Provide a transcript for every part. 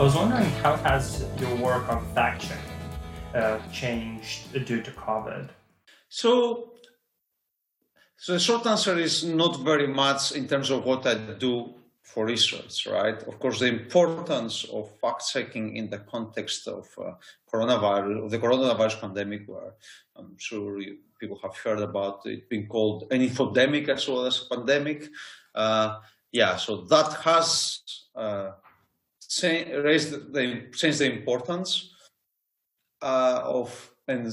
I was wondering how has your work on fact checking uh, changed due to COVID? So, so the short answer is not very much in terms of what I do for research, right? Of course, the importance of fact checking in the context of uh, coronavirus, of the coronavirus pandemic, where I'm sure you, people have heard about it being called an infodemic as well as a pandemic. Uh, yeah, so that has uh, raised the changed the importance uh, of and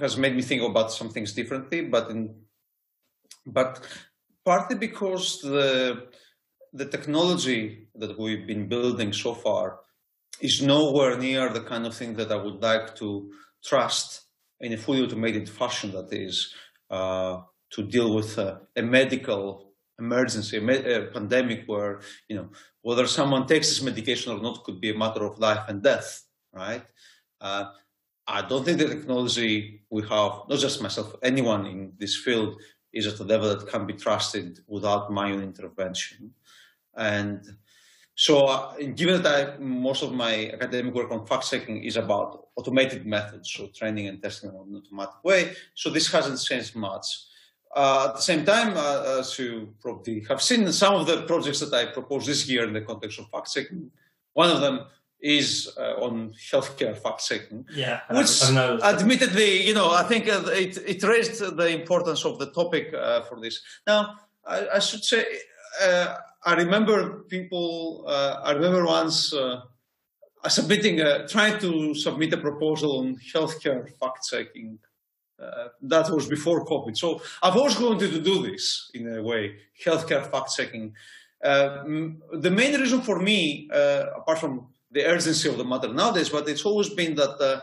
has made me think about some things differently. But in but partly because the the technology that we've been building so far is nowhere near the kind of thing that I would like to trust in a fully automated fashion. That is uh, to deal with uh, a medical emergency, a, a, pandemic where you know whether someone takes this medication or not could be a matter of life and death, right? Uh, I don't think the technology we have, not just myself, anyone in this field, is at a level that can be trusted without my own intervention. And so, uh, given that I, most of my academic work on fact checking is about automated methods, so training and testing in an automatic way, so this hasn't changed much. Uh, at the same time, uh, as you probably have seen, some of the projects that I proposed this year in the context of fact checking, one of them is uh, on healthcare fact checking. Yeah, which admittedly, you know, I think it, it raised the importance of the topic uh, for this. Now, I, I should say, uh, I remember people, uh, I remember once uh, submitting, a, trying to submit a proposal on healthcare fact checking. That was before COVID. So I've always wanted to do this in a way, healthcare fact checking. the main reason for me, apart from the urgency of the matter nowadays, but it's always been that uh,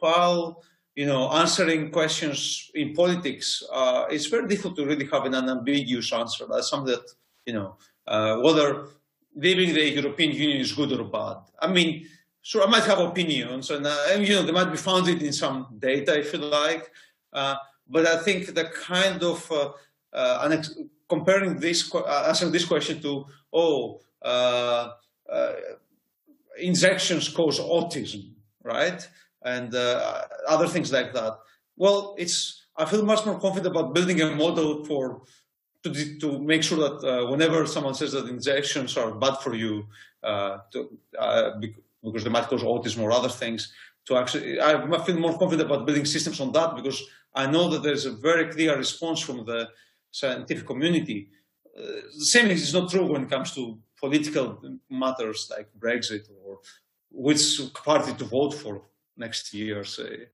while you know answering questions in politics, uh, it's very difficult to really have an unambiguous answer. That's something that you know uh, whether leaving the European Union is good or bad. I mean, sure, I might have opinions, and, uh, and you know they might be founded in some data, if you like. Uh, but I think the kind of uh, comparing this answering this question to oh injections cause autism, right? And uh, other things like that. Well, it's I feel much more confident about building a model for to to make sure that uh, whenever someone says that injections are bad for you, uh, to, uh, because they might cause autism or other things, to actually I feel more confident about building systems on that because I know that there's a very clear response from the scientific community. Uh, the same is not true when it comes to political matters like Brexit or which party to vote for next year, say.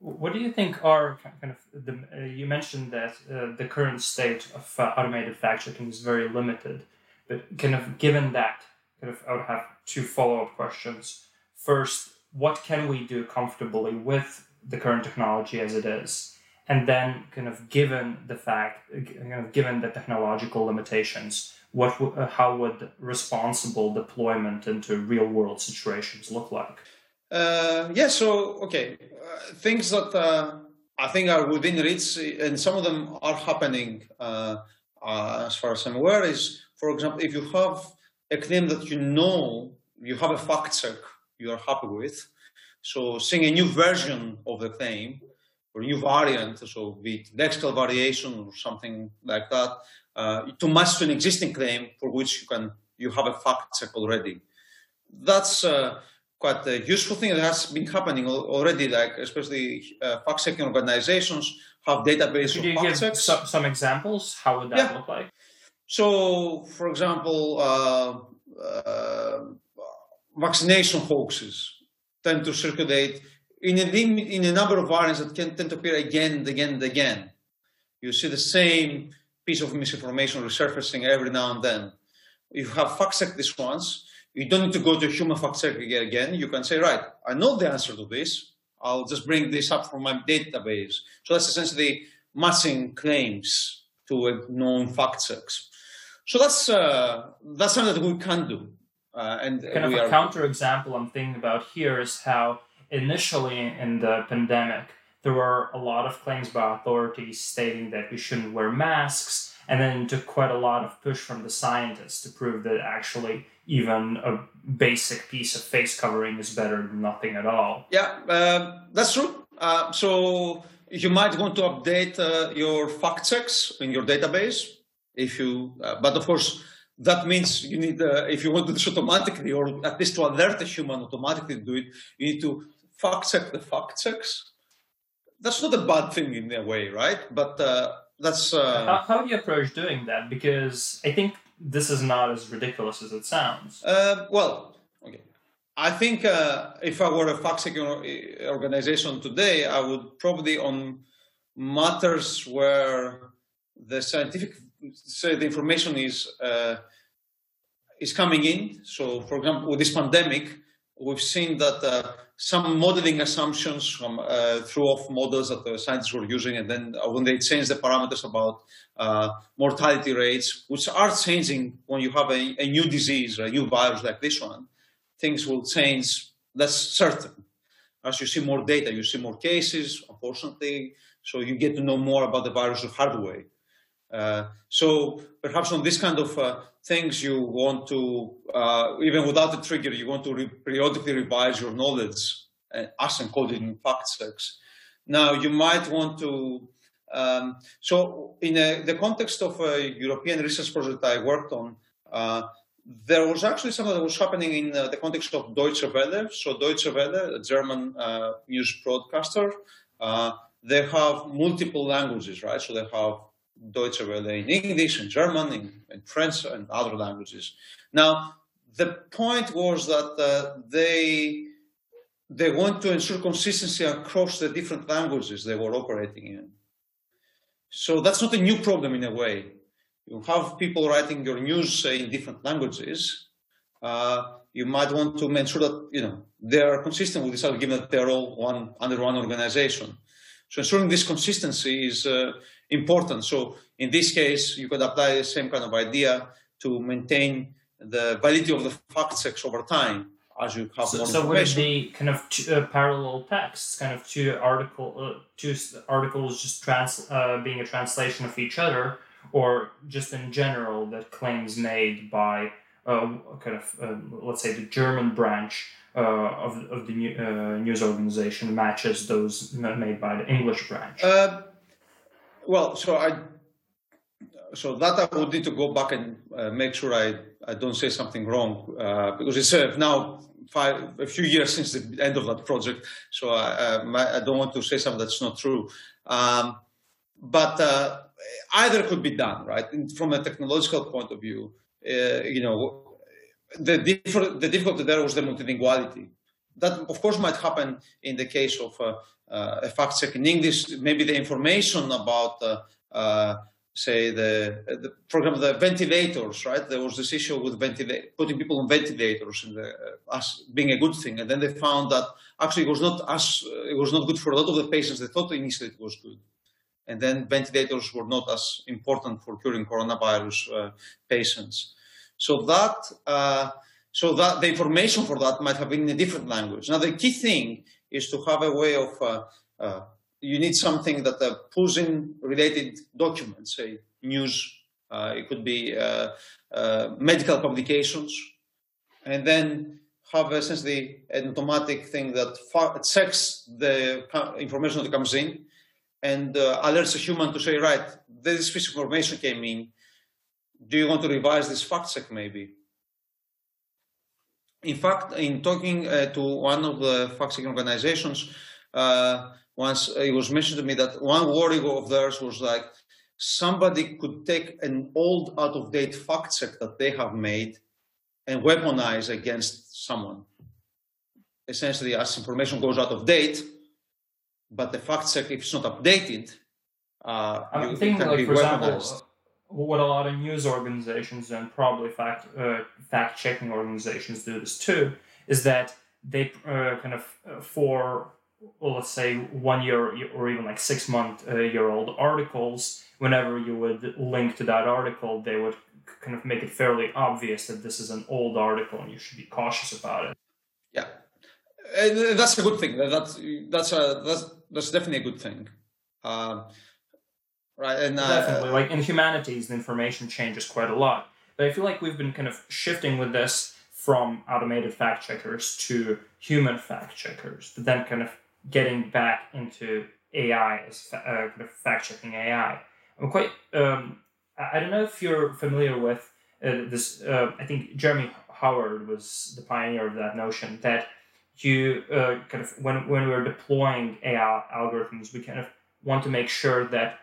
What do you think are kind of the? Uh, you mentioned that uh, the current state of uh, automated fact checking is very limited, but kind of given that, kind of, I would have two follow up questions. First, what can we do comfortably with the current technology as it is? And then, kind of given the fact, kind of given the technological limitations, what uh, how would responsible deployment into real world situations look like? Uh, yeah, so okay, uh, things that uh, I think are within reach, and some of them are happening. Uh, uh, as far as I'm aware, is for example, if you have a claim that you know you have a fact check you are happy with, so seeing a new version of the claim or new variant, so be it lexical variation or something like that, uh, to match to an existing claim for which you can you have a fact check already. That's uh, quite a useful thing that has been happening already. Like especially uh, fact checking organizations have database Could you give checks. Some, some examples? How would that yeah. look like? So, for example, uh, uh, vaccination hoaxes tend to circulate in a, in a number of variants that can tend to appear again and again and again. You see the same piece of misinformation resurfacing every now and then. You have fact checked this once, you don't need to go to a human fact check again. You can say, right, I know the answer to this. I'll just bring this up from my database. So that's essentially matching claims to a known fact checks. So that's uh, that's something that we can do. Uh, and kind of a are... counterexample I'm thinking about here is how initially in the pandemic there were a lot of claims by authorities stating that we shouldn't wear masks and then it took quite a lot of push from the scientists to prove that actually even a basic piece of face covering is better than nothing at all. Yeah, uh, that's true. Uh, so you might want to update uh, your fact checks in your database if you, uh, but of course that means you need, uh, if you want to do this automatically, or at least to alert a human automatically to do it, you need to fact check the fact checks. That's not a bad thing in a way, right? But uh, that's. Uh, how, how, do you approach doing that? Because I think this is not as ridiculous as it sounds. Uh, well, okay. I think uh, if I were a fact checking organization today, I would probably on matters where the scientific say the information is uh, is coming in. So, for example, with this pandemic, we've seen that uh, some modeling assumptions from uh, through off models that the scientists were using, and then uh, when they change the parameters about uh, mortality rates, which are changing when you have a, a, new disease, a new virus like this one, things will change. That's certain. As you see more data, you see more cases, unfortunately, so you get to know more about the virus the hard way. Uh, so perhaps on this kind of uh, things you want to, uh, even without a trigger, you want to re- periodically revise your knowledge uh, as encoded in fact checks. Now you might want to, um, so in a, the context of a European research project I worked on, uh, there was actually something that was happening in the context of Deutsche Welle. So Deutsche Welle, a German news broadcaster, they have multiple languages, right? So they have Deutsche Welle in English and German, in French, and other languages. Now, the point was that uh, they they want to ensure consistency across the different languages they were operating in. So that's not a new problem in a way. You have people writing your news uh, in different languages. Uh, you might want to make sure that you know they are consistent with each other, given that they're all one under one organization. So ensuring this consistency is uh, important. So in this case, you could apply the same kind of idea to maintain the validity of the fact checks over time as you have so, more so would it be kind of two, uh, parallel texts, kind of two article, uh, two articles just trans, uh, being a translation of each other, or just in general that claims made by uh, kind of uh, let's say the German branch uh, of of the news organization matches those made by the English branch. Well, so I so that I would need to go back and uh, make sure I, I don't say something wrong uh, because it's uh, now five a few years since the end of that project, so I, I don't want to say something that's not true. Um, but uh, either could be done, right? And from a technological point of view, uh, you know, the differ- the difficulty there was the multilinguality. That of course might happen in the case of uh, uh, a fact check in English, maybe the information about, uh, uh, say, the, the, for example, the ventilators, right? There was this issue with ventila- putting people on ventilators the, uh, as being a good thing, and then they found that actually it was not as it was not good for a lot of the patients. They thought initially it was good, and then ventilators were not as important for curing coronavirus uh, patients. So that uh, so that the information for that might have been in a different language. Now the key thing is to have a way of uh, uh, you need something that uh, pulls in related documents, say news. Uh, it could be uh, uh, medical publications, and then have essentially an automatic thing that checks the information that comes in and alerts a human to say, right, this piece of information came in. Do you want to revise this fact check, maybe? In fact, in talking uh, to one of the fact-checking organizations, uh, once it was mentioned to me that one worry of theirs was like somebody could take an old, out-of-date fact check that they have made and weaponize against someone. Essentially, as information goes out of date, but the fact check, if it's not updated, uh, I'm thinking, like, for weaponized. example, what a lot of news organizations and probably fact uh, fact checking organizations do this too is that they uh, kind of uh, for well, let's say one year or even like six month uh, year old articles whenever you would link to that article they would kind of make it fairly obvious that this is an old article and you should be cautious about it. Yeah. And that's a good thing. That's that's a that's, that's definitely a good thing. Um, right? And uh, Definitely, like in humanities, the information changes quite a lot. But I feel like we've been kind of shifting with this from automated fact checkers to human fact checkers, but then kind of getting back into AI as uh, kind of fact checking AI. I'm quite. Um, I I don't know if you're familiar with uh, this. Uh, I think Jeremy Howard was the pioneer of that notion that you uh, kind of when when we're deploying AI algorithms, we kind of want to make sure that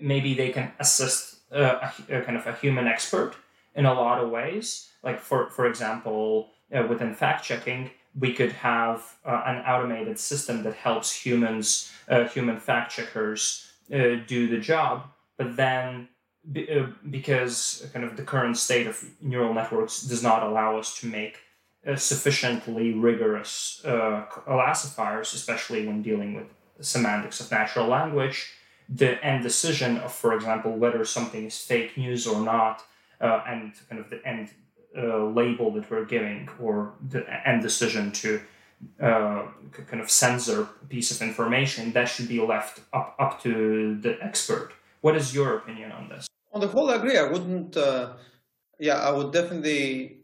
maybe they can assist uh, a, a kind of a human expert in a lot of ways. Like for for example, uh, within fact checking, we could have uh, an automated system that helps humans, uh, human fact checkers, uh, do the job. But then, uh, because kind of the current state of neural networks does not allow us to make sufficiently rigorous classifiers, especially when dealing with semantics of natural language, the end decision of, for example, whether something is fake news or not, uh, and kind of the end uh, label that we're giving, or the end decision to uh, kind of censor a piece of information, that should be left up, up to the expert. What is your opinion on this? on the whole, I agree. I wouldn't. Uh, yeah, I would definitely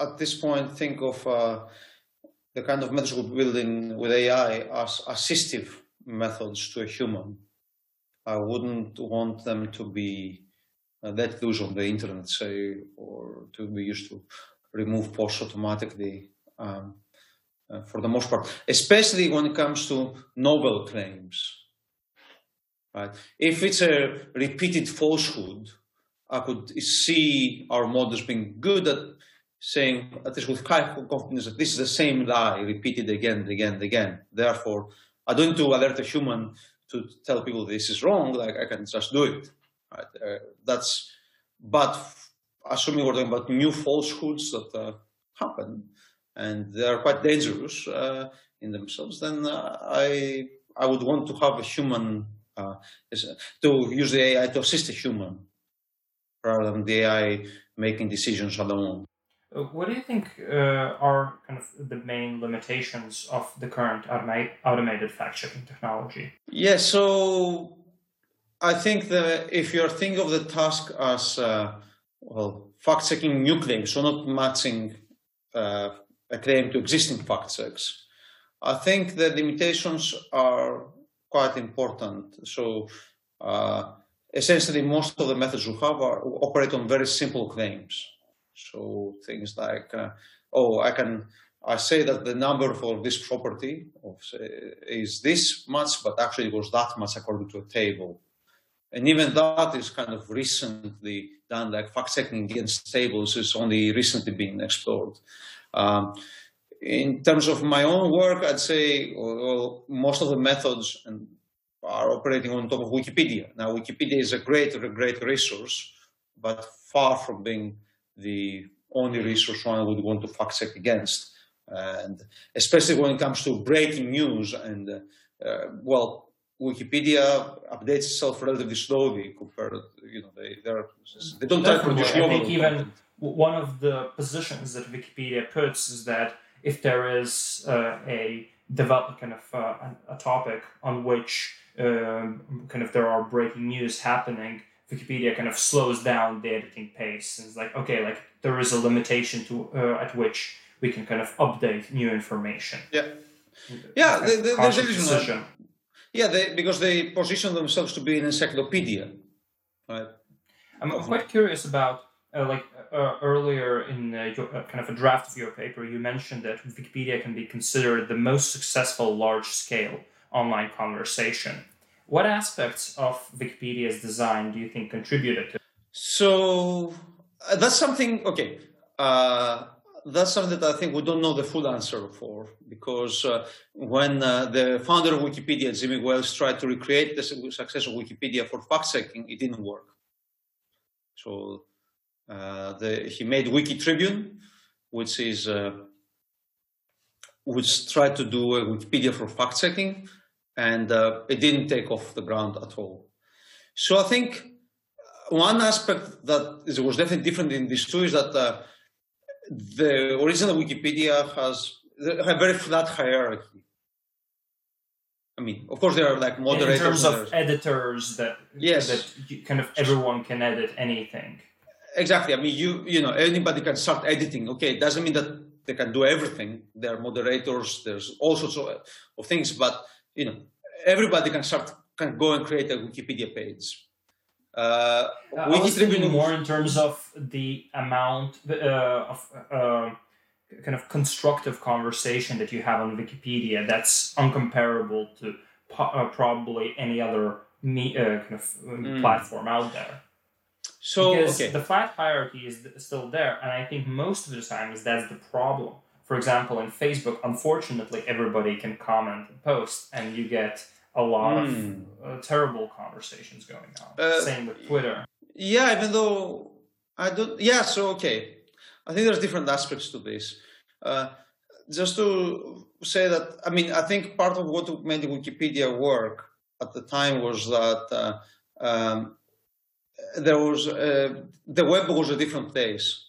at this point think of uh, the kind of methods we're building with AI as assistive methods to a human. I wouldn't want them to be uh, let loose on the internet, say, or to be used to remove posts automatically. Um, uh, for the most part, especially when it comes to novel claims. Right? If it's a repeated falsehood, I could see our models being good at saying, at least with high confidence, that this is the same lie repeated again and again and again. Therefore, I don't need to alert a human to tell people this is wrong. Like I can just do it. Right? Uh, that's. But assuming we're talking about new falsehoods that uh, happen and they are quite dangerous uh, in themselves, then uh, I I would want to have a human uh, to use the AI to assist a human rather than the AI making decisions alone. Uh, What do you think uh, are kind of the main limitations of the current automa- automated fact checking technology? Yeah, so I think that if you're thinking of the task as uh, well, fact checking new claims, so not matching uh, a claim to existing fact checks, I think the limitations are quite important. So uh, essentially, most of the methods we have are operate on very simple claims. So things like, uh, oh, I can I say that the number for this property of, is this much, but actually it was that much according to a table. And even that is kind of recently done, like fact checking against tables is only recently being explored. Um, in terms of my own work, I'd say well, most of the methods are operating on top of Wikipedia. Now, Wikipedia is a great, a great resource, but far from being the only resource one would want to fact check against. And especially when it comes to breaking news, and uh, well, Wikipedia updates itself relatively slowly compared, to you know, they they don't try to produce I think even content. one of the positions that Wikipedia puts is that if there is uh, a develop kind of uh, a, a topic on which um, kind of there are breaking news happening, Wikipedia kind of slows down the editing pace and it's like okay, like there is a limitation to uh, at which we can kind of update new information. Yeah. Yeah, Kind of the- the- there's a reason decision. Yeah, they, because they position themselves to be an encyclopedia, right? I'm I'm quite curious about uh, like uh, earlier in uh, your, uh, kind of a draft of your paper, you mentioned that Wikipedia can be considered the most successful large-scale online conversation. What aspects of Wikipedia's design do you think contributed to? So uh, that's something. Okay, uh, that's something that I think we don't know the full answer for because uh, when uh, the founder of Wikipedia, Jimmy Wales, tried to recreate the success of Wikipedia for fact checking, it didn't work. So uh, the, he made WikiTribune, which is uh, which tried to do Wikipedia for fact checking, and uh, it didn't take off the ground at all. So I think one aspect that is, was definitely different in these two is that uh, the original Wikipedia has a very flat hierarchy. I mean, of course, there are like moderators. In terms of editors, that yes, that you, kind of everyone can edit anything. Exactly. I mean, you you know anybody can start editing. Okay, it doesn't mean that they can do everything. There are moderators. There's all sorts of, of things, but you know everybody can start can go and create a Wikipedia page. Uh, I was thinking more in terms of the amount uh, of uh, kind of constructive conversation that you have on Wikipedia that's uncomparable to po- uh, probably any other me- uh, kind of mm. platform out there. So because okay. the flat hierarchy is still there, and I think most of the times that's the problem. For example, in Facebook, unfortunately, everybody can comment and post, and you get a lot mm. of hmm. uh, terrible conversations going on. Uh, Same with Twitter. Yeah, even though I don't. Yeah, so okay. I think there's different aspects to this. Uh, just to say that, I mean, I think part of what made Wikipedia work at the time was that uh, um, there was uh, the web was a different place.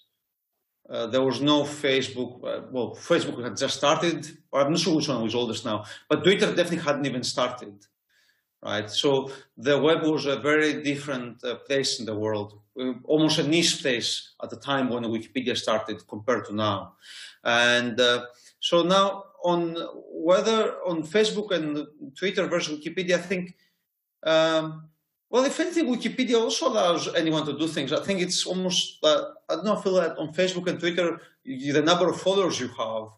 Uh, there was no Facebook. Uh, well, Facebook had just started. I'm not sure which one was oldest now, but Twitter definitely hadn't even started. Right. So the web was a very different uh, place in the world, uh, almost a niche place at the time when Wikipedia started compared to now. And uh, so now on whether on Facebook and Twitter versus Wikipedia, I think um, well, if anything, Wikipedia also allows anyone to do things. I think it's almost, uh, I don't know, I feel that on Facebook and Twitter, the number of followers you have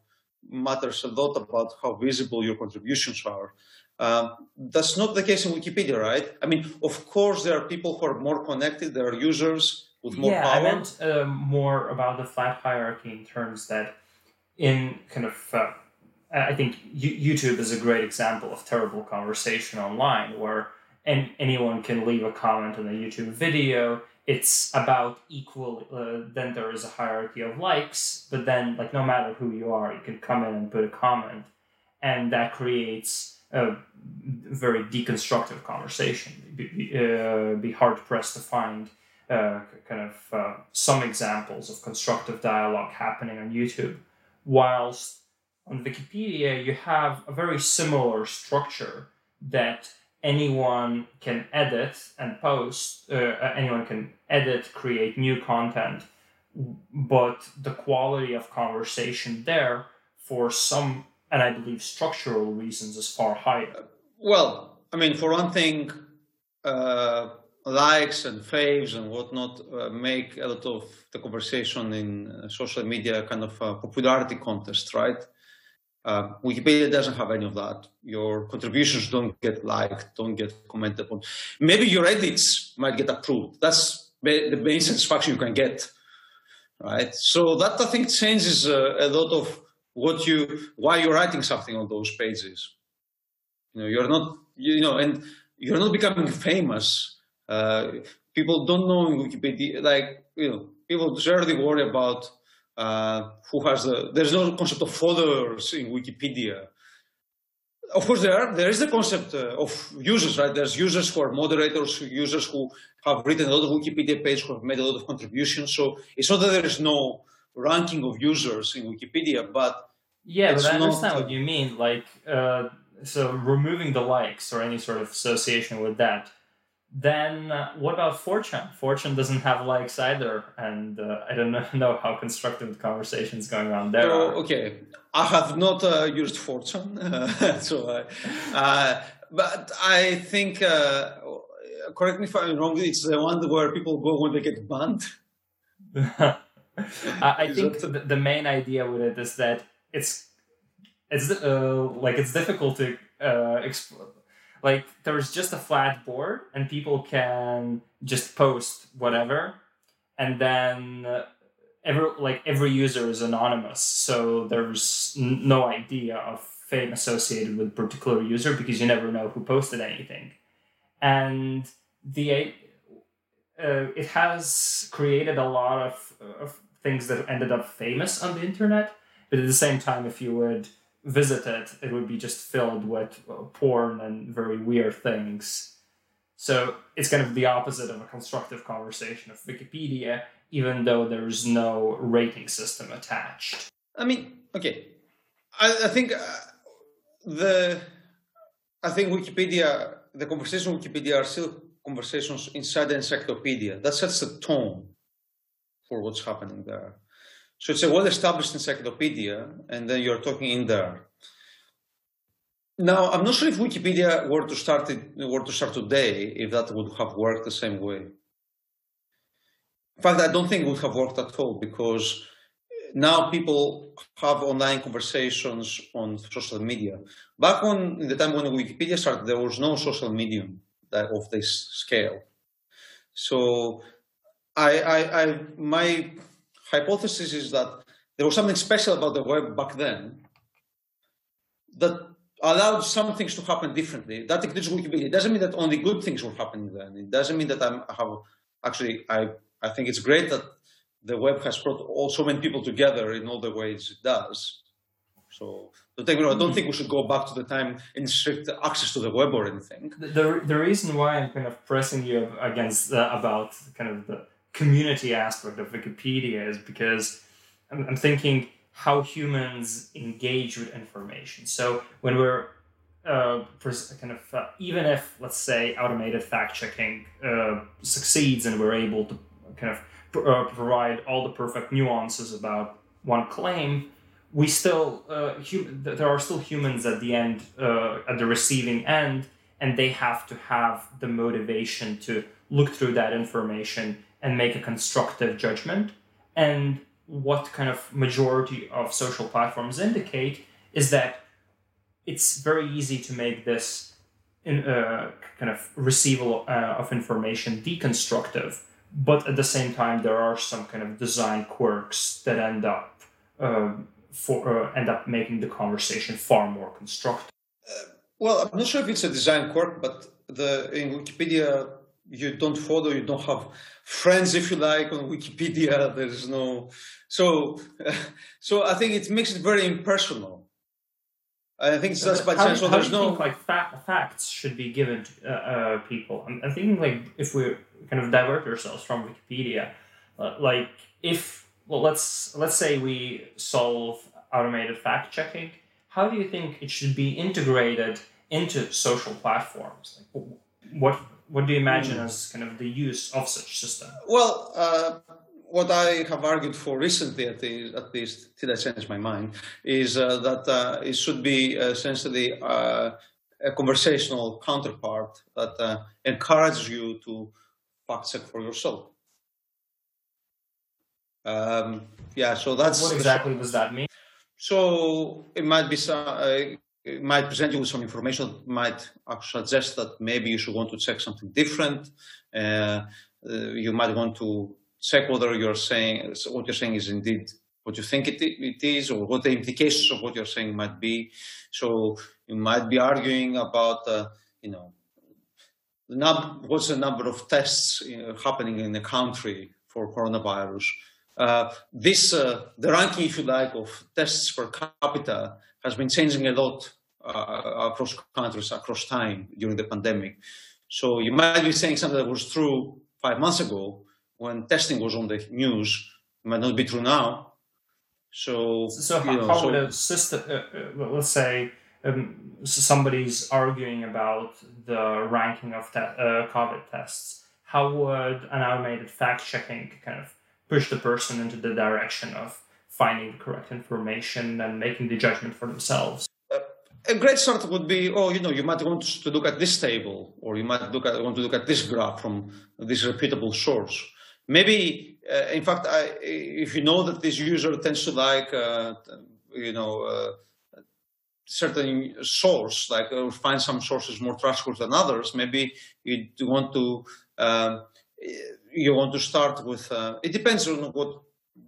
matters a lot about how visible your contributions are. Um, that's not the case in Wikipedia, right? I mean, of course, there are people who are more connected, there are users with more yeah, power. I meant uh, more about the flat hierarchy in terms that in kind of, uh, I think YouTube is a great example of terrible conversation online where and anyone can leave a comment on a YouTube video. It's about equal. Uh, then there is a hierarchy of likes, but then like no matter who you are, you can come in and put a comment, and that creates a very deconstructive conversation. Be, uh, be hard pressed to find uh, kind of uh, some examples of constructive dialogue happening on YouTube, whilst on Wikipedia you have a very similar structure that anyone can edit and post, uh, uh, anyone can edit, create new content, but the quality of conversation there, for some, and I believe structural reasons, is far higher. Well, I mean, for one thing, uh, likes and faves and whatnot uh, make a lot of the conversation in uh, social media kind of a popularity contest, right? Uh, Wikipedia doesn't have any of that. Your contributions don't get liked, don't get commented on. Maybe your edits might get approved. That's the main satisfaction you can get, right? So that I think changes uh, a lot of what you, why you're writing something on those pages. You know, you're not, you know, and you're not becoming famous. Uh, people don't know in Wikipedia, like, you know, people generally worry about who has the, there's no concept of followers in Wikipedia. Of course, there are, there is the concept uh, of users, right? There's users who are moderators, users who have written a lot of Wikipedia pages, who have made a lot of contributions. So it's not that there is no ranking of users in Wikipedia, but yeah, but I understand not, what you mean. Like, uh, so removing the likes or any sort of association with that then uh, what about 4chan? 4chan doesn't have likes either, and uh, I don't know how constructive the conversation is going on there. So, okay, I have not uh, used 4chan, so uh, but I think, uh, correct me if I'm wrong, it's the one where people go when they get banned. I think that... the main idea with it is that it's it's uh, like it's difficult to explore like there's just a flat board and people can just post whatever and then uh, every like every user is anonymous so there's no idea of fame associated with a particular user because you never know who posted anything. And the uh, it has created a lot of, of things that ended up famous on the internet but at the same time if you would visit it, would be just filled with porn and very weird things. So it's kind of the opposite of a constructive conversation of Wikipedia, even though there's no rating system attached. I mean, okay, I, I think uh, the I think Wikipedia, the conversations on Wikipedia are still conversations inside the encyclopedia. That sets the tone for what's happening there. So it's a well-established encyclopedia, and then you're talking in there. Now, I'm not sure if Wikipedia were to start it, were to start today, if that would have worked the same way. In fact, I don't think it would have worked at all because now people have online conversations on social media. Back when in the time when Wikipedia started, there was no social medium of this scale. So, I, I, I, my hypothesis is that there was something special about the web back then that allowed some things to happen differently. That includes Wikipedia. It doesn't mean that only good things were happening then. It doesn't mean that I'm, I have actually I I think it's great that the web has brought all so many people together in all the ways it does. So don't take me wrong. I don't think we should go back to the time in strict access to the web or anything. The, the, the reason why I'm kind of pressing you against uh, about kind of the community aspect of Wikipedia is because I'm, I'm thinking how humans engage with information. So when we're uh, kind of uh, even if let's say automated fact checking uh, succeeds and we're able to kind of pr- uh, provide all the perfect nuances about one claim, we still uh, hum- there are still humans at the end uh, at the receiving end, and they have to have the motivation to look through that information and make a constructive judgment. And what kind of majority of social platforms indicate is that it's very easy to make this in, uh, kind of receival uh, of information deconstructive, but at the same time there are some kind of design quirks that end up uh, for end up making the conversation far more constructive. Uh, well, I'm not sure if it's a design quirk, but the in Wikipedia you don't follow, you don't have friends, if you like, on Wikipedia. There's no so. So I think it makes it very impersonal. I think it's just by chance. So there's no think, like fa- facts should be given to uh, uh, people. I'm, I'm, thinking like if we kind of divert ourselves from Wikipedia, uh, like if well, let's let's say we solve automated fact checking. How do you think it should be integrated into social platforms? Like, what what do you imagine mm. as kind of the use of such system? Well, uh, what I have argued for recently, at least, at least till I change my mind, is uh, that uh, it should be essentially uh, a conversational counterpart that uh, encourages you to fact check for yourself. Um, yeah, so that's what exactly does that mean? So it might be some, uh, might present you with some information that might suggest that maybe you should want to check something different. Uh, uh, you might want to check whether you're saying what you're saying is indeed what you think it, it is, or what the implications of what you're saying might be. So you might be arguing about, uh, you know, what's the number of tests you know, happening in the country for coronavirus. Uh, this, uh, the ranking, if you like, of tests per capita has been changing a lot uh, across countries, across time during the pandemic. So you might be saying something that was true five months ago when testing was on the news, it might not be true now. So, so how, know, how so, would a system, uh, uh, let's say, um, somebody's arguing about the ranking of te- uh, COVID tests, how would an automated fact checking kind of push the person into the direction of finding the correct information and making the judgment for themselves. a great start would be, oh, you know, you might want to look at this table, or you might look at, want to look at this graph from this reputable source. Maybe, uh, in fact, I, if you know that this user tends to like, uh, you know, uh, certain source, like uh, find some sources more trustworthy than others, maybe you want to um, you want to start with. Uh, it depends on what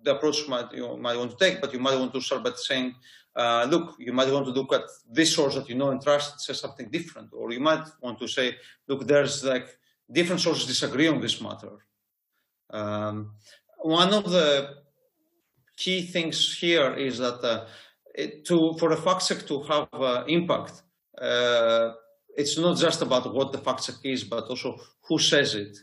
the approach might you might want to take, but you might want to start by saying, uh, look, you might want to look at this source that you know and trust says something different, or you might want to say, look, there's like different sources disagree on this matter. Um, one of the key things here is that uh, it, to for a fact check to have uh, impact, uh, it's not just about what the fact check is, but also who says it.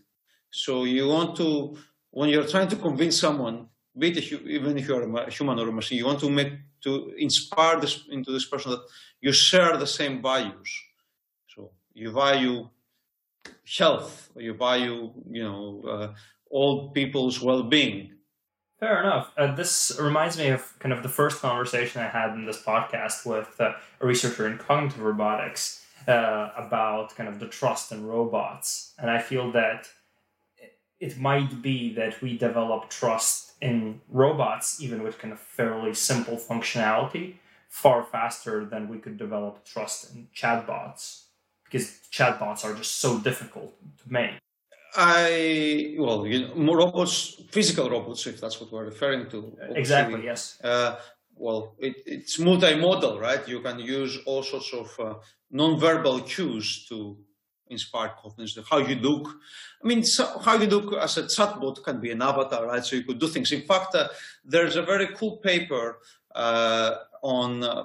So you want to, when you're trying to convince someone even if you're a human or a machine, you want to make to inspire this into this person that you share the same values. So you value health. You value, you know, uh, all people's well-being. Fair enough. Uh, this reminds me of kind of the first conversation I had in this podcast with uh, a researcher in cognitive robotics uh, about kind of the trust in robots, and I feel that it might be that we develop trust in robots, even with kind of fairly simple functionality, far faster than we could develop trust in chatbots because chatbots are just so difficult to make. I well, you know, robots, physical robots, if that's what we're referring to. Exactly. Yes. Uh, well, it, it's multimodal, right? You can use all sorts of uh, non-verbal cues to inspire confidence. How you look. I mean, so how you look as a chatbot can be an avatar, right? So you could do things. In fact, uh, there's a very cool paper uh, on uh,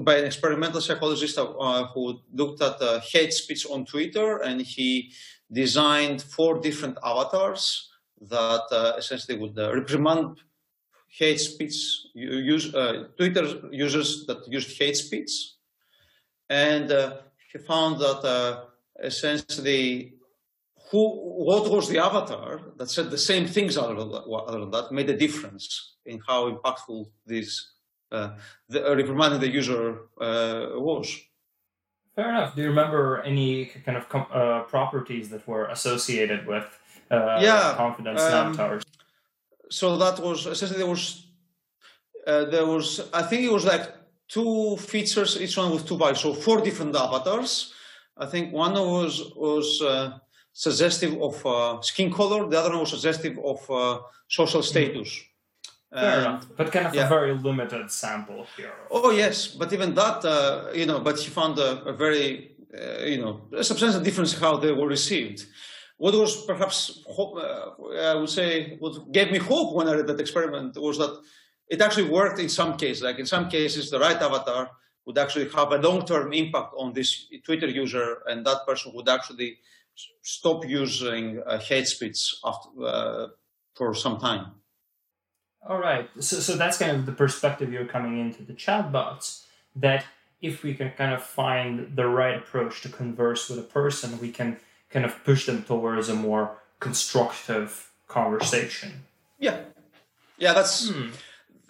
by an experimental psychologist uh, who looked at uh, hate speech on Twitter, and he designed four different avatars that uh, essentially would uh, reprimand hate speech use, Twitter users that used hate speech, and he found that essentially who what was the avatar that said the same things other than that made a difference in how impactful this uh, the, uh, reprimanding the user uh, was. Fair enough. Do you remember any kind of com- uh, properties that were associated with uh, yeah, confidence um, avatars? So that was essentially there was uh, there was I think it was like two features, each one with two bytes, so four different avatars. I think one was was suggestive of skin color, the other one was suggestive of social status. Mm-hmm. Fair um, enough, but kind of yeah. a very limited sample here. Oh yes, but even that, uh, you know, but he found a, a very, uh, you know, a substantial difference how they were received. What was perhaps, hope, uh, I would say, what gave me hope when I read that experiment was that it actually worked in some cases. Like in some cases, the right avatar would actually have a long-term impact on this Twitter user, and that person would actually stop using uh, hate speech after, uh, for some time. All right. So, so that's kind of the perspective you're coming into the chatbots. That if we can kind of find the right approach to converse with a person, we can kind of push them towards a more constructive conversation. Yeah, yeah. That's hmm.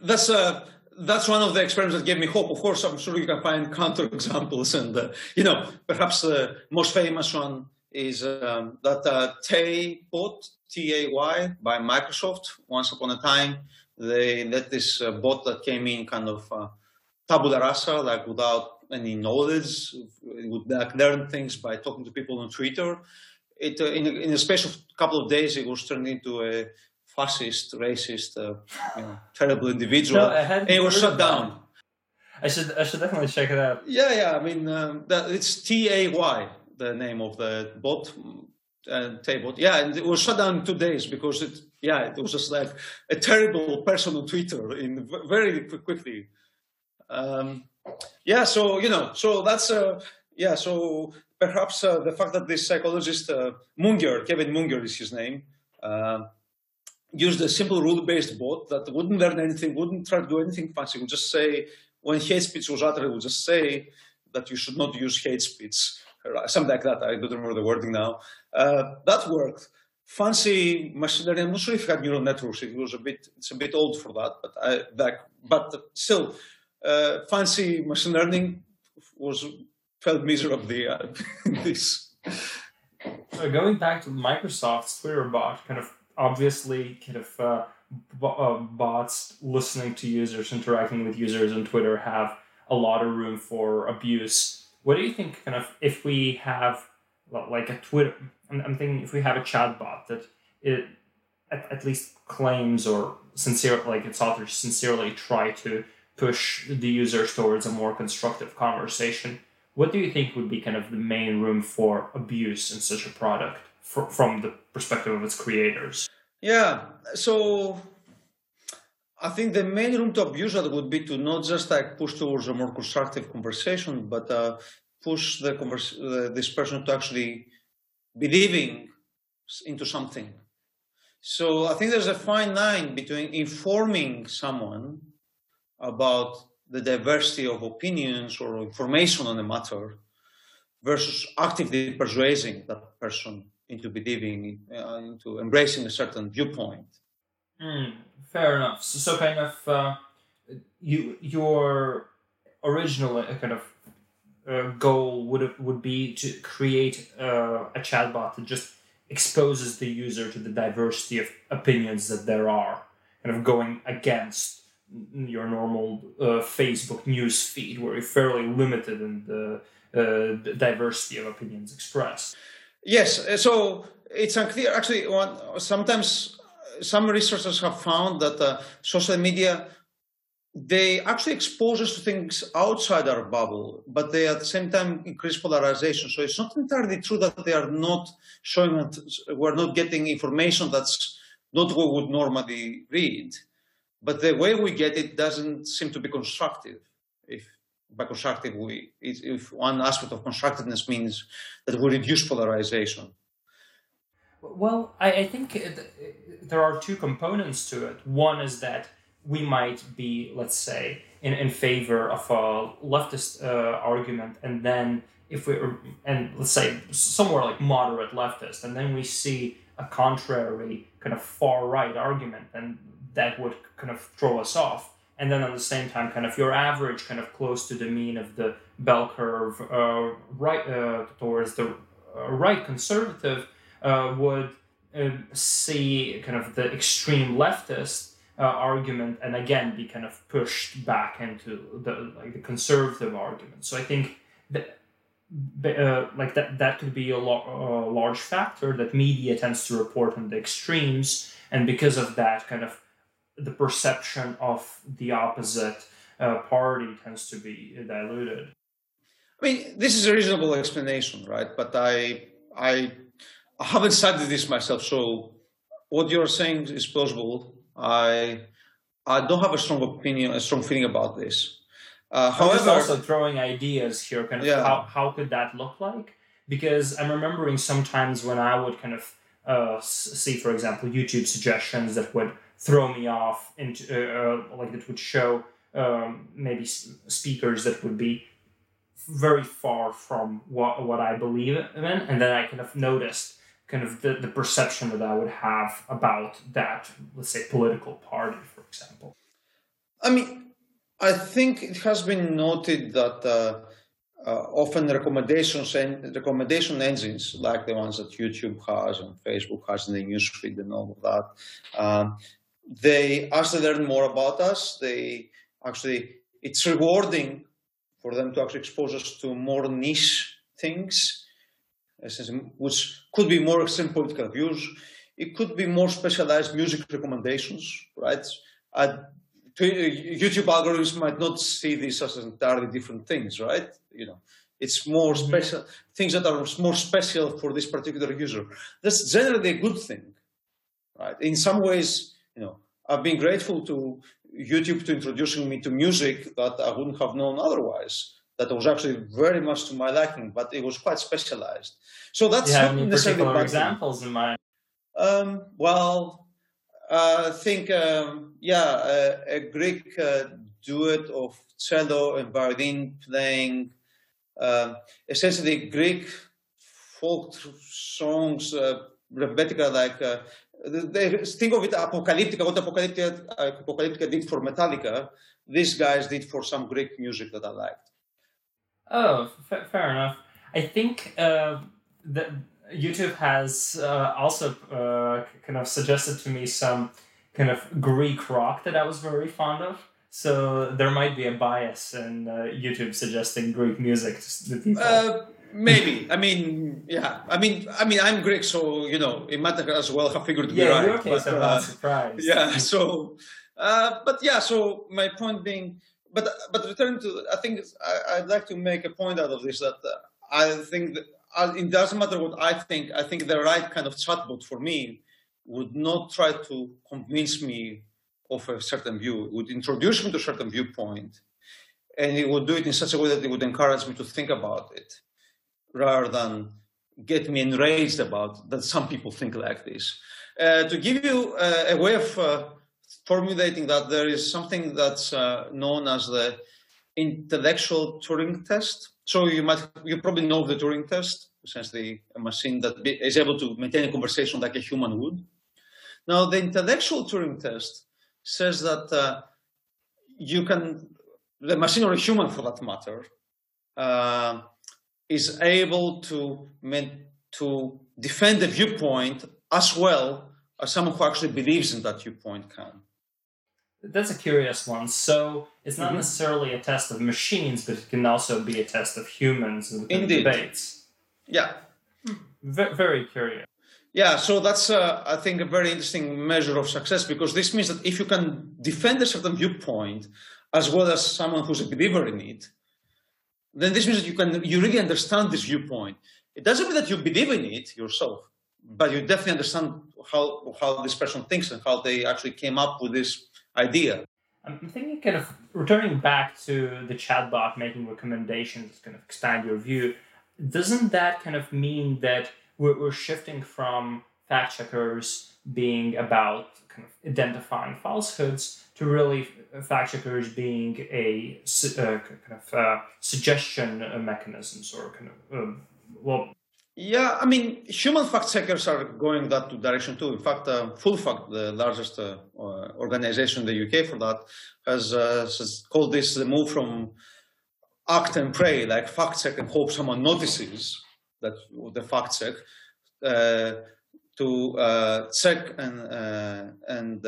that's uh that's one of the experiments that gave me hope. Of course, I'm sure you can find counterexamples, and uh, you know, perhaps the most famous one is um, that uh, Tay bot, T A Y, by Microsoft. Once upon a time, they let this uh, bot that came in kind of uh, tabula rasa, like without any knowledge, it would like learn things by talking to people on Twitter. It uh, in, a, in a space of a couple of days, it was turned into a fascist, racist, uh, you know, terrible individual, no, and it was shut down. I should I should definitely check it out. Yeah, yeah. I mean, um, that, it's T A Y, the name of the bot, uh, Tay bot. Yeah, and it was shut down in two days because it, yeah, it was just like a terrible person on Twitter in very quickly. Um, yeah, so you know, so that's uh, yeah, so perhaps uh, the fact that this psychologist uh, Munger, Kevin Munger is his name, uh, used a simple rule-based bot that wouldn't learn anything, wouldn't try to do anything fancy, would just say when hate speech was uttered, it would just say that you should not use hate speech something like that. I don't remember the wording now. Uh, that worked. Fancy machine learning. I'm not sure if it had neural networks. It was a bit. It's a bit old for that, but I. But still, uh, fancy machine learning was felt miserably uh, this. So going back to Microsoft's Twitter bot, kind of obviously, kind of uh, b- uh, bots listening to users, interacting with users on Twitter have a lot of room for abuse what do you think, kind of, if we have like a Twitter? I'm, I'm thinking if we have a chatbot that it at, at least claims or sincere, like its authors sincerely try to push the users towards a more constructive conversation. What do you think would be kind of the main room for abuse in such a product for, from the perspective of its creators? Yeah, so I think the main room to abuse that would be to not just like push towards a more constructive conversation, but uh, push the convers- uh, this person to actually believing into something. So I think there's a fine line between informing someone about the diversity of opinions or information on a matter versus actively persuading that person into believing, uh, into embracing a certain viewpoint. Mm, fair enough. So, so kind of uh, you your original uh, kind of uh, goal would would be to create uh, a chatbot that just exposes the user to the diversity of opinions that there are, kind of going against your normal uh, Facebook news feed, where you're fairly limited in the uh, diversity of opinions expressed. Yes, uh, so it's unclear. Actually, one, sometimes some researchers have found that uh, social media they actually expose us to things outside our bubble, but they at the same time increase polarization. So it's not entirely true that they are not showing that we're not getting information that's not what we would normally read. But the way we get it doesn't seem to be constructive. If by constructive, we, if one aspect of constructiveness means that we reduce polarization. Well, I, I think there are two components to it. One is that we might be, let's say, in, in favor of a leftist uh, argument, and then if we and let's say somewhere like moderate leftist, and then we see a contrary kind of far right argument, then that would kind of throw us off. And then at the same time, kind of your average, kind of close to the mean of the bell curve, uh, right uh, towards the uh, right conservative uh, would uh, see kind of the extreme leftist uh, argument and again be kind of pushed back into the like the conservative argument. So I think that uh, like that that could be a, lo- a large factor that media tends to report on the extremes, and because of that, kind of the perception of the opposite uh, party tends to be diluted. I mean, this is a reasonable explanation, right? But I I, I haven't studied this myself, so what you're saying is plausible. I I don't have a strong opinion, a strong feeling about this. Uh, however, I'm also throwing ideas here. Kind of yeah. how how could that look like? Because I'm remembering sometimes when I would kind of uh, see, for example, YouTube suggestions that would throw me off into uh, uh like that would show um, maybe speakers that would be very far from what what I believe in, and then I kind of noticed kind of the, the perception that I would have about that, let's say, political party, for example? I mean, I think it has been noted that uh, uh, often recommendations and recommendation engines, like the ones that YouTube has and Facebook has in the newsfeed and all of that, um, they as they learn more about us, they actually it's rewarding for them to actually expose us to more niche things which could be more extreme political views. It could be more specialized music recommendations, right? Uh, YouTube algorithms might not see this as entirely different things, right? You know, it's more mm-hmm. special things that are more special for this particular user. That's generally a good thing, right? In some ways, you know, I've been grateful to YouTube to introducing me to music that I wouldn't have known otherwise that was actually very much to my liking, but it was quite specialized. So that's you have any particular examples in mind. Um, well, uh, I think um, yeah, a, Greek uh, duet of cello and violin playing, uh, essentially Greek folk songs, uh, like. Uh, they think of it apocalyptica. What apocalyptica, apocalyptica did for Metallica, these guys did for some Greek music that I liked. Oh, f- fair enough. I think uh, that YouTube has uh, also uh, kind of suggested to me some kind of Greek rock that I was very fond of. So there might be a bias in uh, YouTube suggesting Greek music to people. Uh, maybe. I mean, yeah. I mean, I mean, I'm Greek, so you know, it might as well have figured to yeah, be right. Yeah, in your case, but, I'm uh, surprised. Yeah. So, but yeah. So my point being but but returning to, I think I, would like to make a point out of this that uh, I think that uh, it doesn't matter what I think. I think the right kind of chatbot for me would not try to convince me of a certain view. It would introduce me to a certain viewpoint, and it would do it in such a way that it would encourage me to think about it, rather than get me enraged about that some people think like this. Uh, to give you uh, a way of uh, formulating that there is something that's uh, known as the intellectual Turing test. So you might you probably know the Turing test, essentially a machine that be, is able to maintain a conversation like a human would. Now, the intellectual Turing test says that uh, you can, the machine or a human for that matter, uh, is able to to defend a viewpoint as well as someone who actually believes in that viewpoint can. That's a curious one. So it's not mm-hmm. necessarily a test of machines, but it can also be a test of humans in Indeed. debates. Yeah. V- very curious. Yeah, so that's, uh, I think, a very interesting measure of success because this means that if you can defend a certain viewpoint as well as someone who's a believer in it, then this means that you can you really understand this viewpoint. It doesn't mean that you believe in it yourself, but you definitely understand how how this person thinks and how they actually came up with this idea. I'm thinking kind of returning back to the chatbot making recommendations, kind of expand your view. Doesn't that kind of mean that we're, we're shifting from fact checkers being about kind of identifying falsehoods to really fact checkers being a uh, kind of uh, suggestion mechanisms or kind of um, well yeah, I mean, human fact checkers are going that direction too. In fact, uh, Full Fact, the largest uh, uh organization in the UK for that, has, uh, has called this the move from act and pray, like fact check and hope someone notices that the fact check, uh, to uh, check and and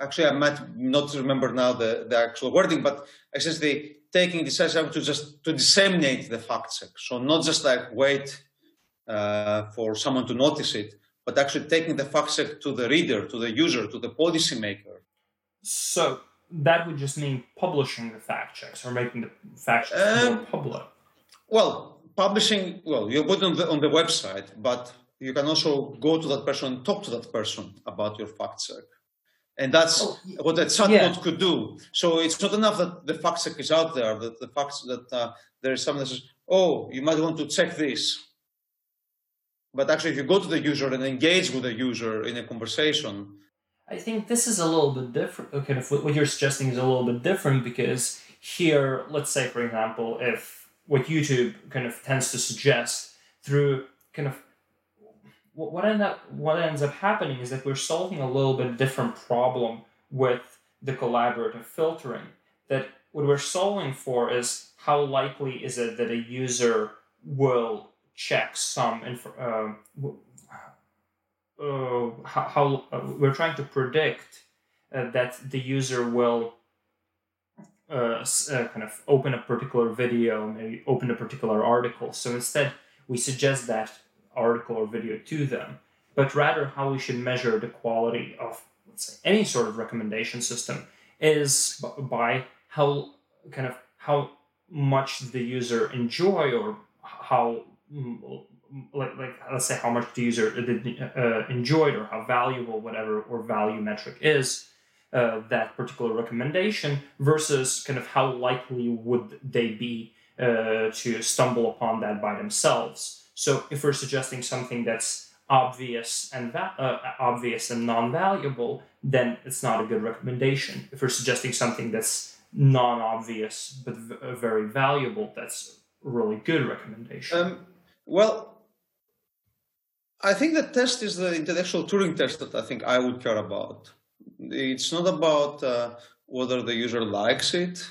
actually I might not remember now the, the actual wording, but essentially taking decisive to just to disseminate the fact check. So not just like wait uh, for someone to notice it, but actually taking the fact check to the reader, to the user, to the policymaker. So that would just mean publishing the fact checks or making the fact checks um, more public. Well, publishing, well, you put it on the, on the website, but you can also go to that person and talk to that person about your fact check. And that's oh, what a chatbot yeah. could do. So it's not enough that the fact check is out there, that the fact that uh, there is someone that says, oh, you might want to check this. But actually, if you go to the user and engage with the user in a conversation, I think this is a little bit different. Okay, what you're suggesting is a little bit different because here, let's say, for example, if what YouTube kind of tends to suggest through kind of what end up what ends up happening is that we're solving a little bit different problem with the collaborative filtering. That what we're solving for is how likely is it that a user will check some info, uh, uh, how, how uh, we're trying to predict uh, that the user will uh, uh, kind of open a particular video, maybe open a particular article. So instead, we suggest that article or video to them, but rather how we should measure the quality of, let's say, any sort of recommendation system is by how kind of how much the user enjoy or how mm, like, like let's say how much the user uh, enjoyed or how valuable whatever or value metric is uh, that particular recommendation versus kind of how likely would they be uh, to stumble upon that by themselves so if we're suggesting something that's obvious and va- uh, obvious and non-valuable, then it's not a good recommendation. If we're suggesting something that's non-obvious but v- uh, very valuable, that's a really good recommendation. Um, well, I think the test is the intellectual Turing test that I think I would care about. It's not about uh, whether the user likes it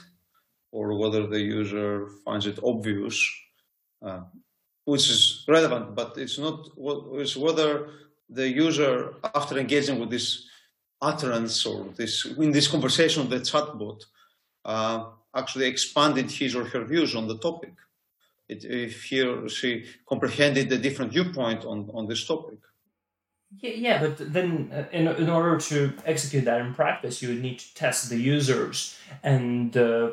or whether the user finds it obvious. Uh, which is relevant, but it's not it's whether the user, after engaging with this utterance or this in this conversation, with the chatbot, uh, actually expanded his or her views on the topic. It, if he or she comprehended a different viewpoint on, on this topic. Yeah, yeah, but then uh, in, in order to execute that in practice, you would need to test the users, and uh,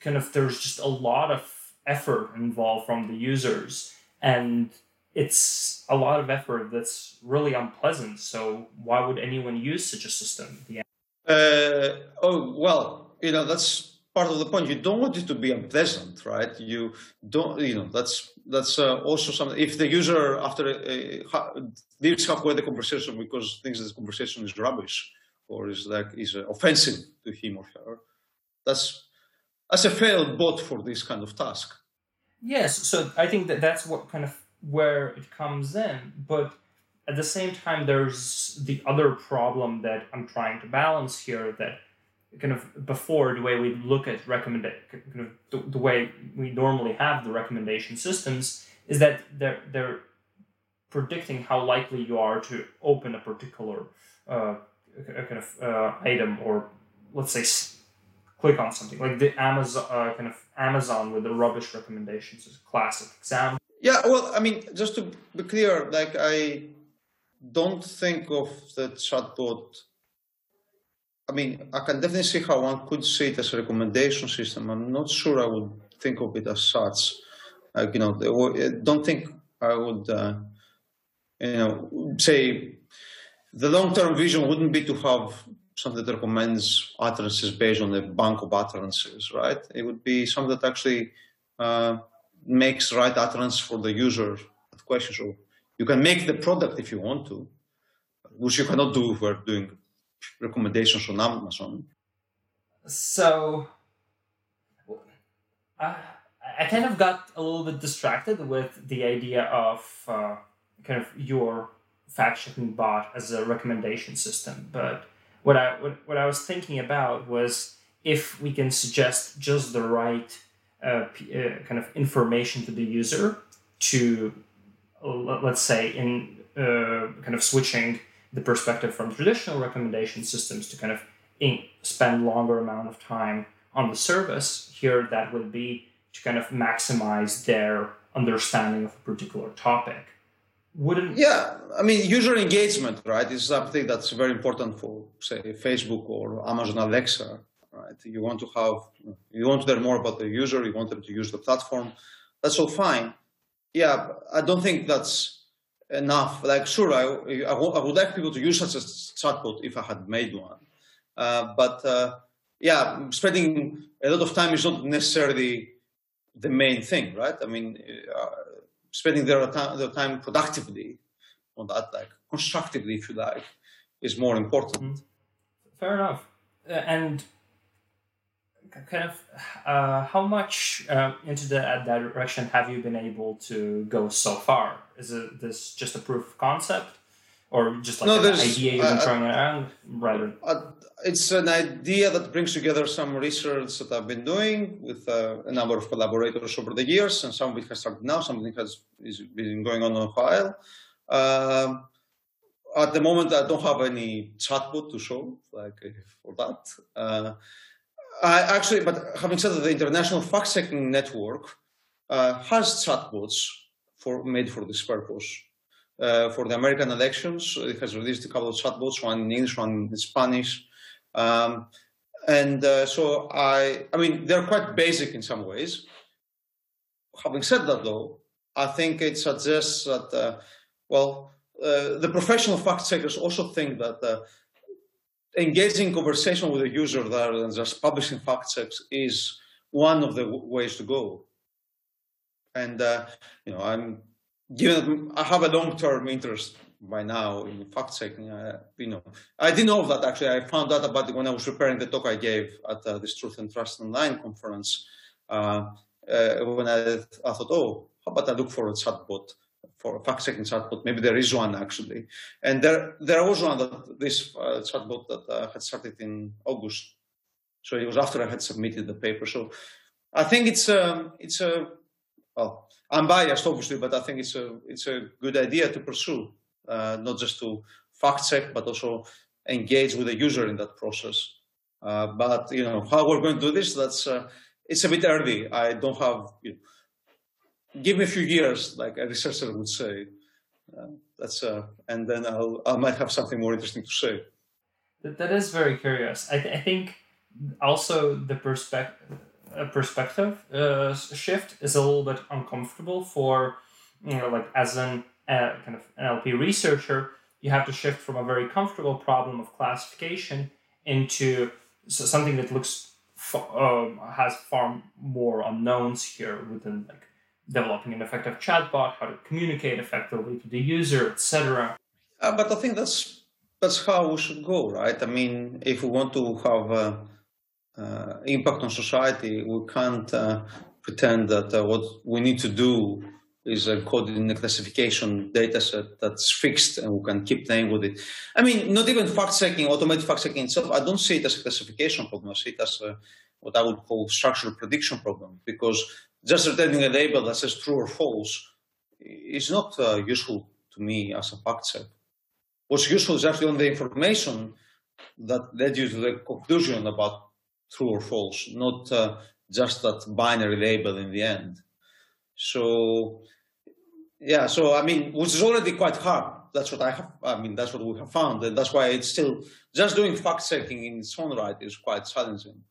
kind of there's just a lot of effort involved from the users. And it's a lot of effort that's really unpleasant. So why would anyone use such a system? Yeah. uh, oh well you know that's part of the point. You don't want it to be unpleasant right? You don't you know that's that's uh, also something if the user after uh, leaves halfway the conversation because thinks the conversation is rubbish or is like is offensive to him or her that's as a failed bot for this kind of task. Yes, so I think that that's what kind of where it comes in, but at the same time, there's the other problem that I'm trying to balance here that kind of before the way we look at recommend kind of the, the way we normally have the recommendation systems is that they're they're predicting how likely you are to open a particular uh, kind of uh, item or let's say click on something like the Amazon uh, kind of Amazon with the rubbish recommendations is a classic example. Yeah, well, I mean, just to be clear, like I don't think of the chatbot. I mean, I can definitely see how one could see it as a recommendation system. I'm not sure I would think of it as such. Like, you know, I don't think I would, uh, you know, say the long-term vision wouldn't be to have something that recommends utterances based on a bank of utterances, right? It would be something that actually uh, makes right utterance for the user at question. So you can make the product if you want to, which you cannot do if we're doing recommendations on Amazon. So, uh, I kind of got a little bit distracted with the idea of uh, kind of your fact checking bot as a recommendation system. But what I what, what I was thinking about was if we can suggest just the right uh, uh, kind of information to the user to let's say in uh, kind of switching the perspective from traditional recommendation systems to kind of in, spend longer amount of time on the service here that would be to kind of maximize their understanding of a particular topic wouldn't yeah i mean user engagement right is something that's very important for say facebook or amazon alexa right you want to have you want to learn more about the user you want them to use the platform that's all fine yeah, I don't think that's enough. Like, sure, I, I, would like people to use such a chatbot if I had made one. Uh, but uh, yeah, spending a lot of time is not necessarily the main thing, right? I mean, uh, spending their time, their time productively on that, like constructively, if you like, is more important. Mm-hmm. Fair enough. Uh, and kind of uh, how much uh, into that direction have you been able to go so far? Is it this just a proof of concept, or just like no, an idea you've been uh, trying around? Rather, it's an idea that brings together some research that I've been doing with uh, a number of collaborators over the years, and some of it has started now, some of it has been going on a while. Um, at the moment, I don't have any chatbot to show like for that. Uh, I actually, but having said that, the International Fact Checking Network uh, has chatbots for made for this purpose. Uh, for the American elections, it has released a couple of chatbots, one in English, one in Spanish. Um, and uh, so I, I mean, they're quite basic in some ways. Having said that, though, I think it suggests that, uh, well, uh, the professional fact checkers also think that uh, engaging conversation with the user rather than just publishing fact checks is one of the ways to go. And uh, you know, I'm given I have a long-term interest by now in fact checking. Uh, you know, I didn't know that actually. I found out about it when I was preparing the talk I gave at uh, this Truth and Trust Online conference. Uh, uh, when I, I thought, oh, how about I look for a chatbot? for a fact-checking chatbot. Maybe there is one actually, and there there was one that this uh, chatbot that uh, had started in August. So it was after I had submitted the paper. So I think it's um, it's a well, I'm biased obviously, but I think it's a it's a good idea to pursue, uh, not just to fact check, but also engage with the user in that process. Uh, but you know how we're going to do this, that's uh, it's a bit early. I don't have. You know, give me a few years, like a researcher would say. Uh, that's uh, and then I'll I might have something more interesting to say. That, that is very curious. I, th- I think also the perspective perspective uh, shift is a little bit uncomfortable for you know like as an uh, kind of NLP researcher, you have to shift from a very comfortable problem of classification into something that looks um, has far more unknowns here within like developing an effective chatbot, how to communicate effectively to the user, etc. Uh, but I think that's that's how we should go, right? I mean, if we want to have impact on society, we can't uh, pretend that uh, what we need to do is encoded in a classification data set that's fixed and we can keep playing with it. I mean, not even fact checking, automated fact checking itself, I don't see it as a classification problem. I see it as a, what I would call structural prediction problem because just returning a label that says true or false is not uh, useful to me as a fact check. What's useful is actually on the information that led you to the conclusion about true or false, not uh, just that binary label in the end. So, yeah, so I mean, which is already quite hard. That's what I have. I mean, that's what we have found, and that's why it's still just doing fact checking in its own right is quite challenging.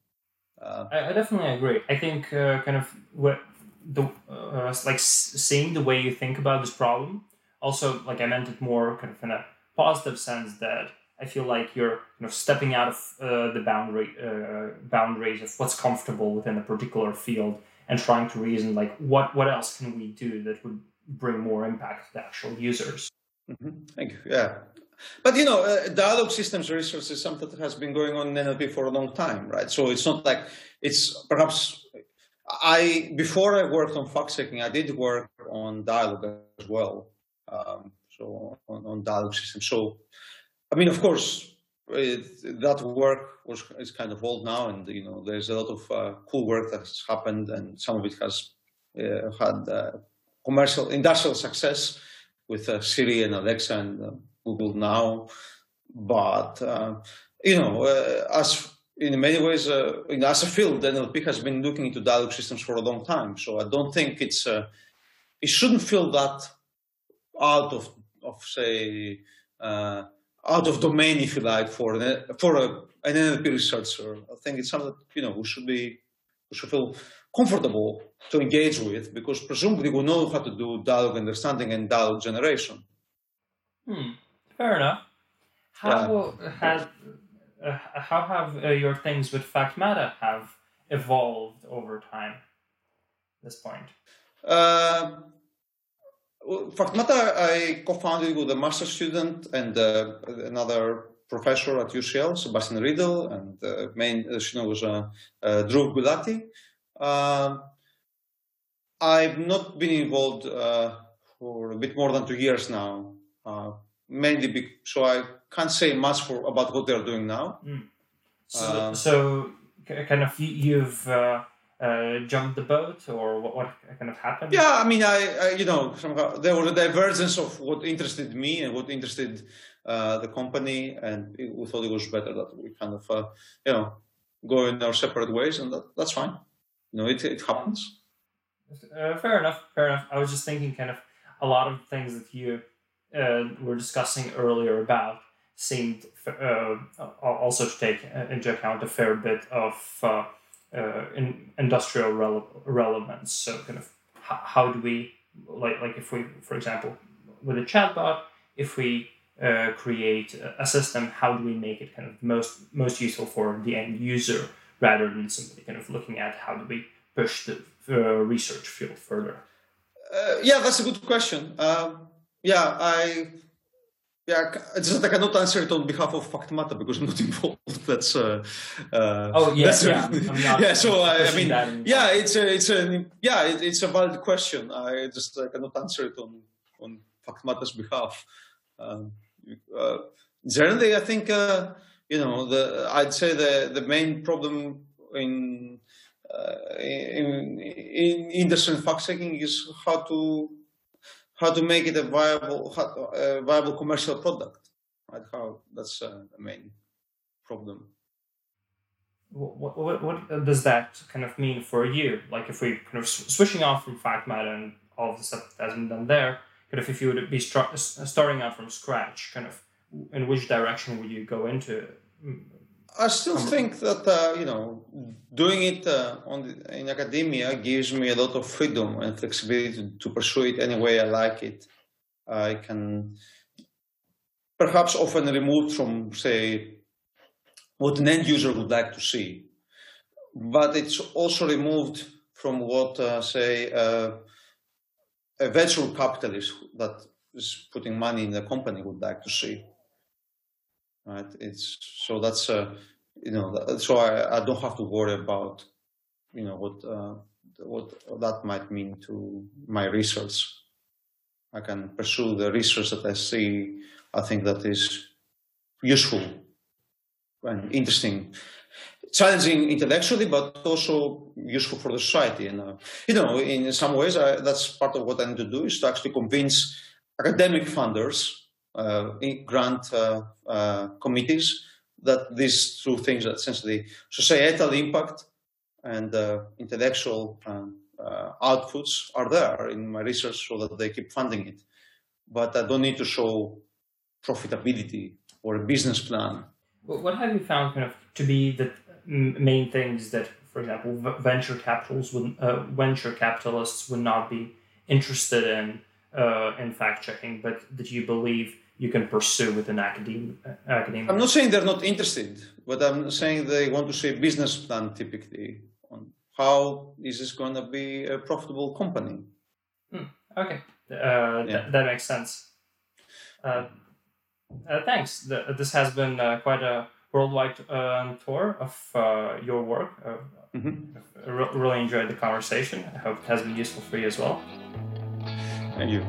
Uh, I, I, definitely agree. I think uh, kind of what the uh, like seeing the way you think about this problem. Also, like I meant it more kind of in a positive sense that I feel like you're you know stepping out of uh, the boundary uh, boundaries of what's comfortable within a particular field and trying to reason like what what else can we do that would bring more impact to the actual users. Mm-hmm. Thank you. Yeah, but you know, uh, dialogue systems research is something that has been going on in NLP for a long time, right? So it's not like it's perhaps I before I worked on fact checking, I did work on dialogue as well. Um, so on, on dialogue systems. So I mean, of course, it, that work was is kind of old now, and you know, there's a lot of uh, cool work that has happened, and some of it has uh, had uh, commercial, industrial success with uh, Siri and Alexa and uh, Google now. But uh, you know, as in many ways, in as a field, NLP has been looking into dialogue systems for a long time. So I don't think it's it shouldn't feel that out of of say out of domain, if you like, for an, for a, an NLP researcher. I think it's something that you know we should be we should feel comfortable to engage with because presumably we know how to do dialogue understanding and dialogue generation. Hmm. Fair enough. How yeah. has uh, how have uh, your things with FactMata have evolved over time? At this point. Uh, FactMata, I co-founded with a master student and uh, another professor at UCL, Sebastian Riedel, and the main student was uh, uh, Dhruv Gulati. Uh, I've not been involved uh, for a bit more than two years now, uh, mainly because, so I can't say much for about what they're doing now. Mm. So, so, kind of you've uh, jumped the boat, or what, what, kind of happened? Yeah, I mean, I, I, you know somehow there was a divergence of what interested me and what interested uh, the company, and it, we thought it was better that we kind of uh, you know go in our separate ways, and that, that's fine. You know, it it happens. Uh, fair enough. Fair enough. I was just thinking, kind of, a lot of things that you uh, were discussing earlier about seemed uh, also to take into account a fair bit of uh, in industrial rele- relevance. So kind of how, how do we like like if we for example with a chatbot if we uh, create a system how do we make it kind of most most useful for the end user rather than simply kind of looking at how do we push the uh, research field further uh, yeah that's a good question um, yeah i yeah, just I cannot answer it on behalf of FactMata because I'm not involved. That's uh, uh oh yes, yeah, yeah. yeah. So I, I mean, yeah, it's a, it's a, yeah, it, it's a valid question. I just I cannot answer it on on FactMata's behalf. Um, uh, generally, I think uh, you know the I'd say the the main problem in uh, in, in industry fact checking is how to how to make it a viable, a viable commercial product. Right? How that's uh, the main problem. What, what, what does that kind of mean for you? Like if we kind of switching off from FactMata and all the stuff that has been done there, kind of if you would be starting out from scratch, kind of in which direction would you go into I still think that uh, you know doing it uh, the, in academia gives me a lot of freedom and flexibility to pursue it any way I like it. I can perhaps often removed from say what an end user would like to see, but it's also removed from what uh, say uh, a venture capitalist that is putting money in the company would like to see right? It's so that's uh, you know, so I, I don't have to worry about, you know, what uh, what that might mean to my research. I can pursue the research that I see. I think that is useful and interesting, challenging intellectually, but also useful for the society. And uh, you know, in some ways, I, that's part of what I need to do is to actually convince academic funders, grant uh, uh, committees that these two things, that essentially societal impact and uh, intellectual um, uh, outputs, are there in my research so that they keep funding it. But I don't need to show profitability or a business plan. What have you found kind of to be the main things that, for example, venture capitals would uh, venture capitalists would not be interested in uh, in fact checking, but that you believe you can pursue within academia. academia. I'm not saying they're not interested, but I'm saying they want to see a business plan typically on how is this going to be a profitable company. Hmm. Okay, uh, yeah. th- that makes sense. Uh, uh, thanks. The, this has been uh, quite a worldwide uh, tour of uh, your work. Mm-hmm. Re- really enjoyed the conversation. I hope it has been useful for you as well. Thank you.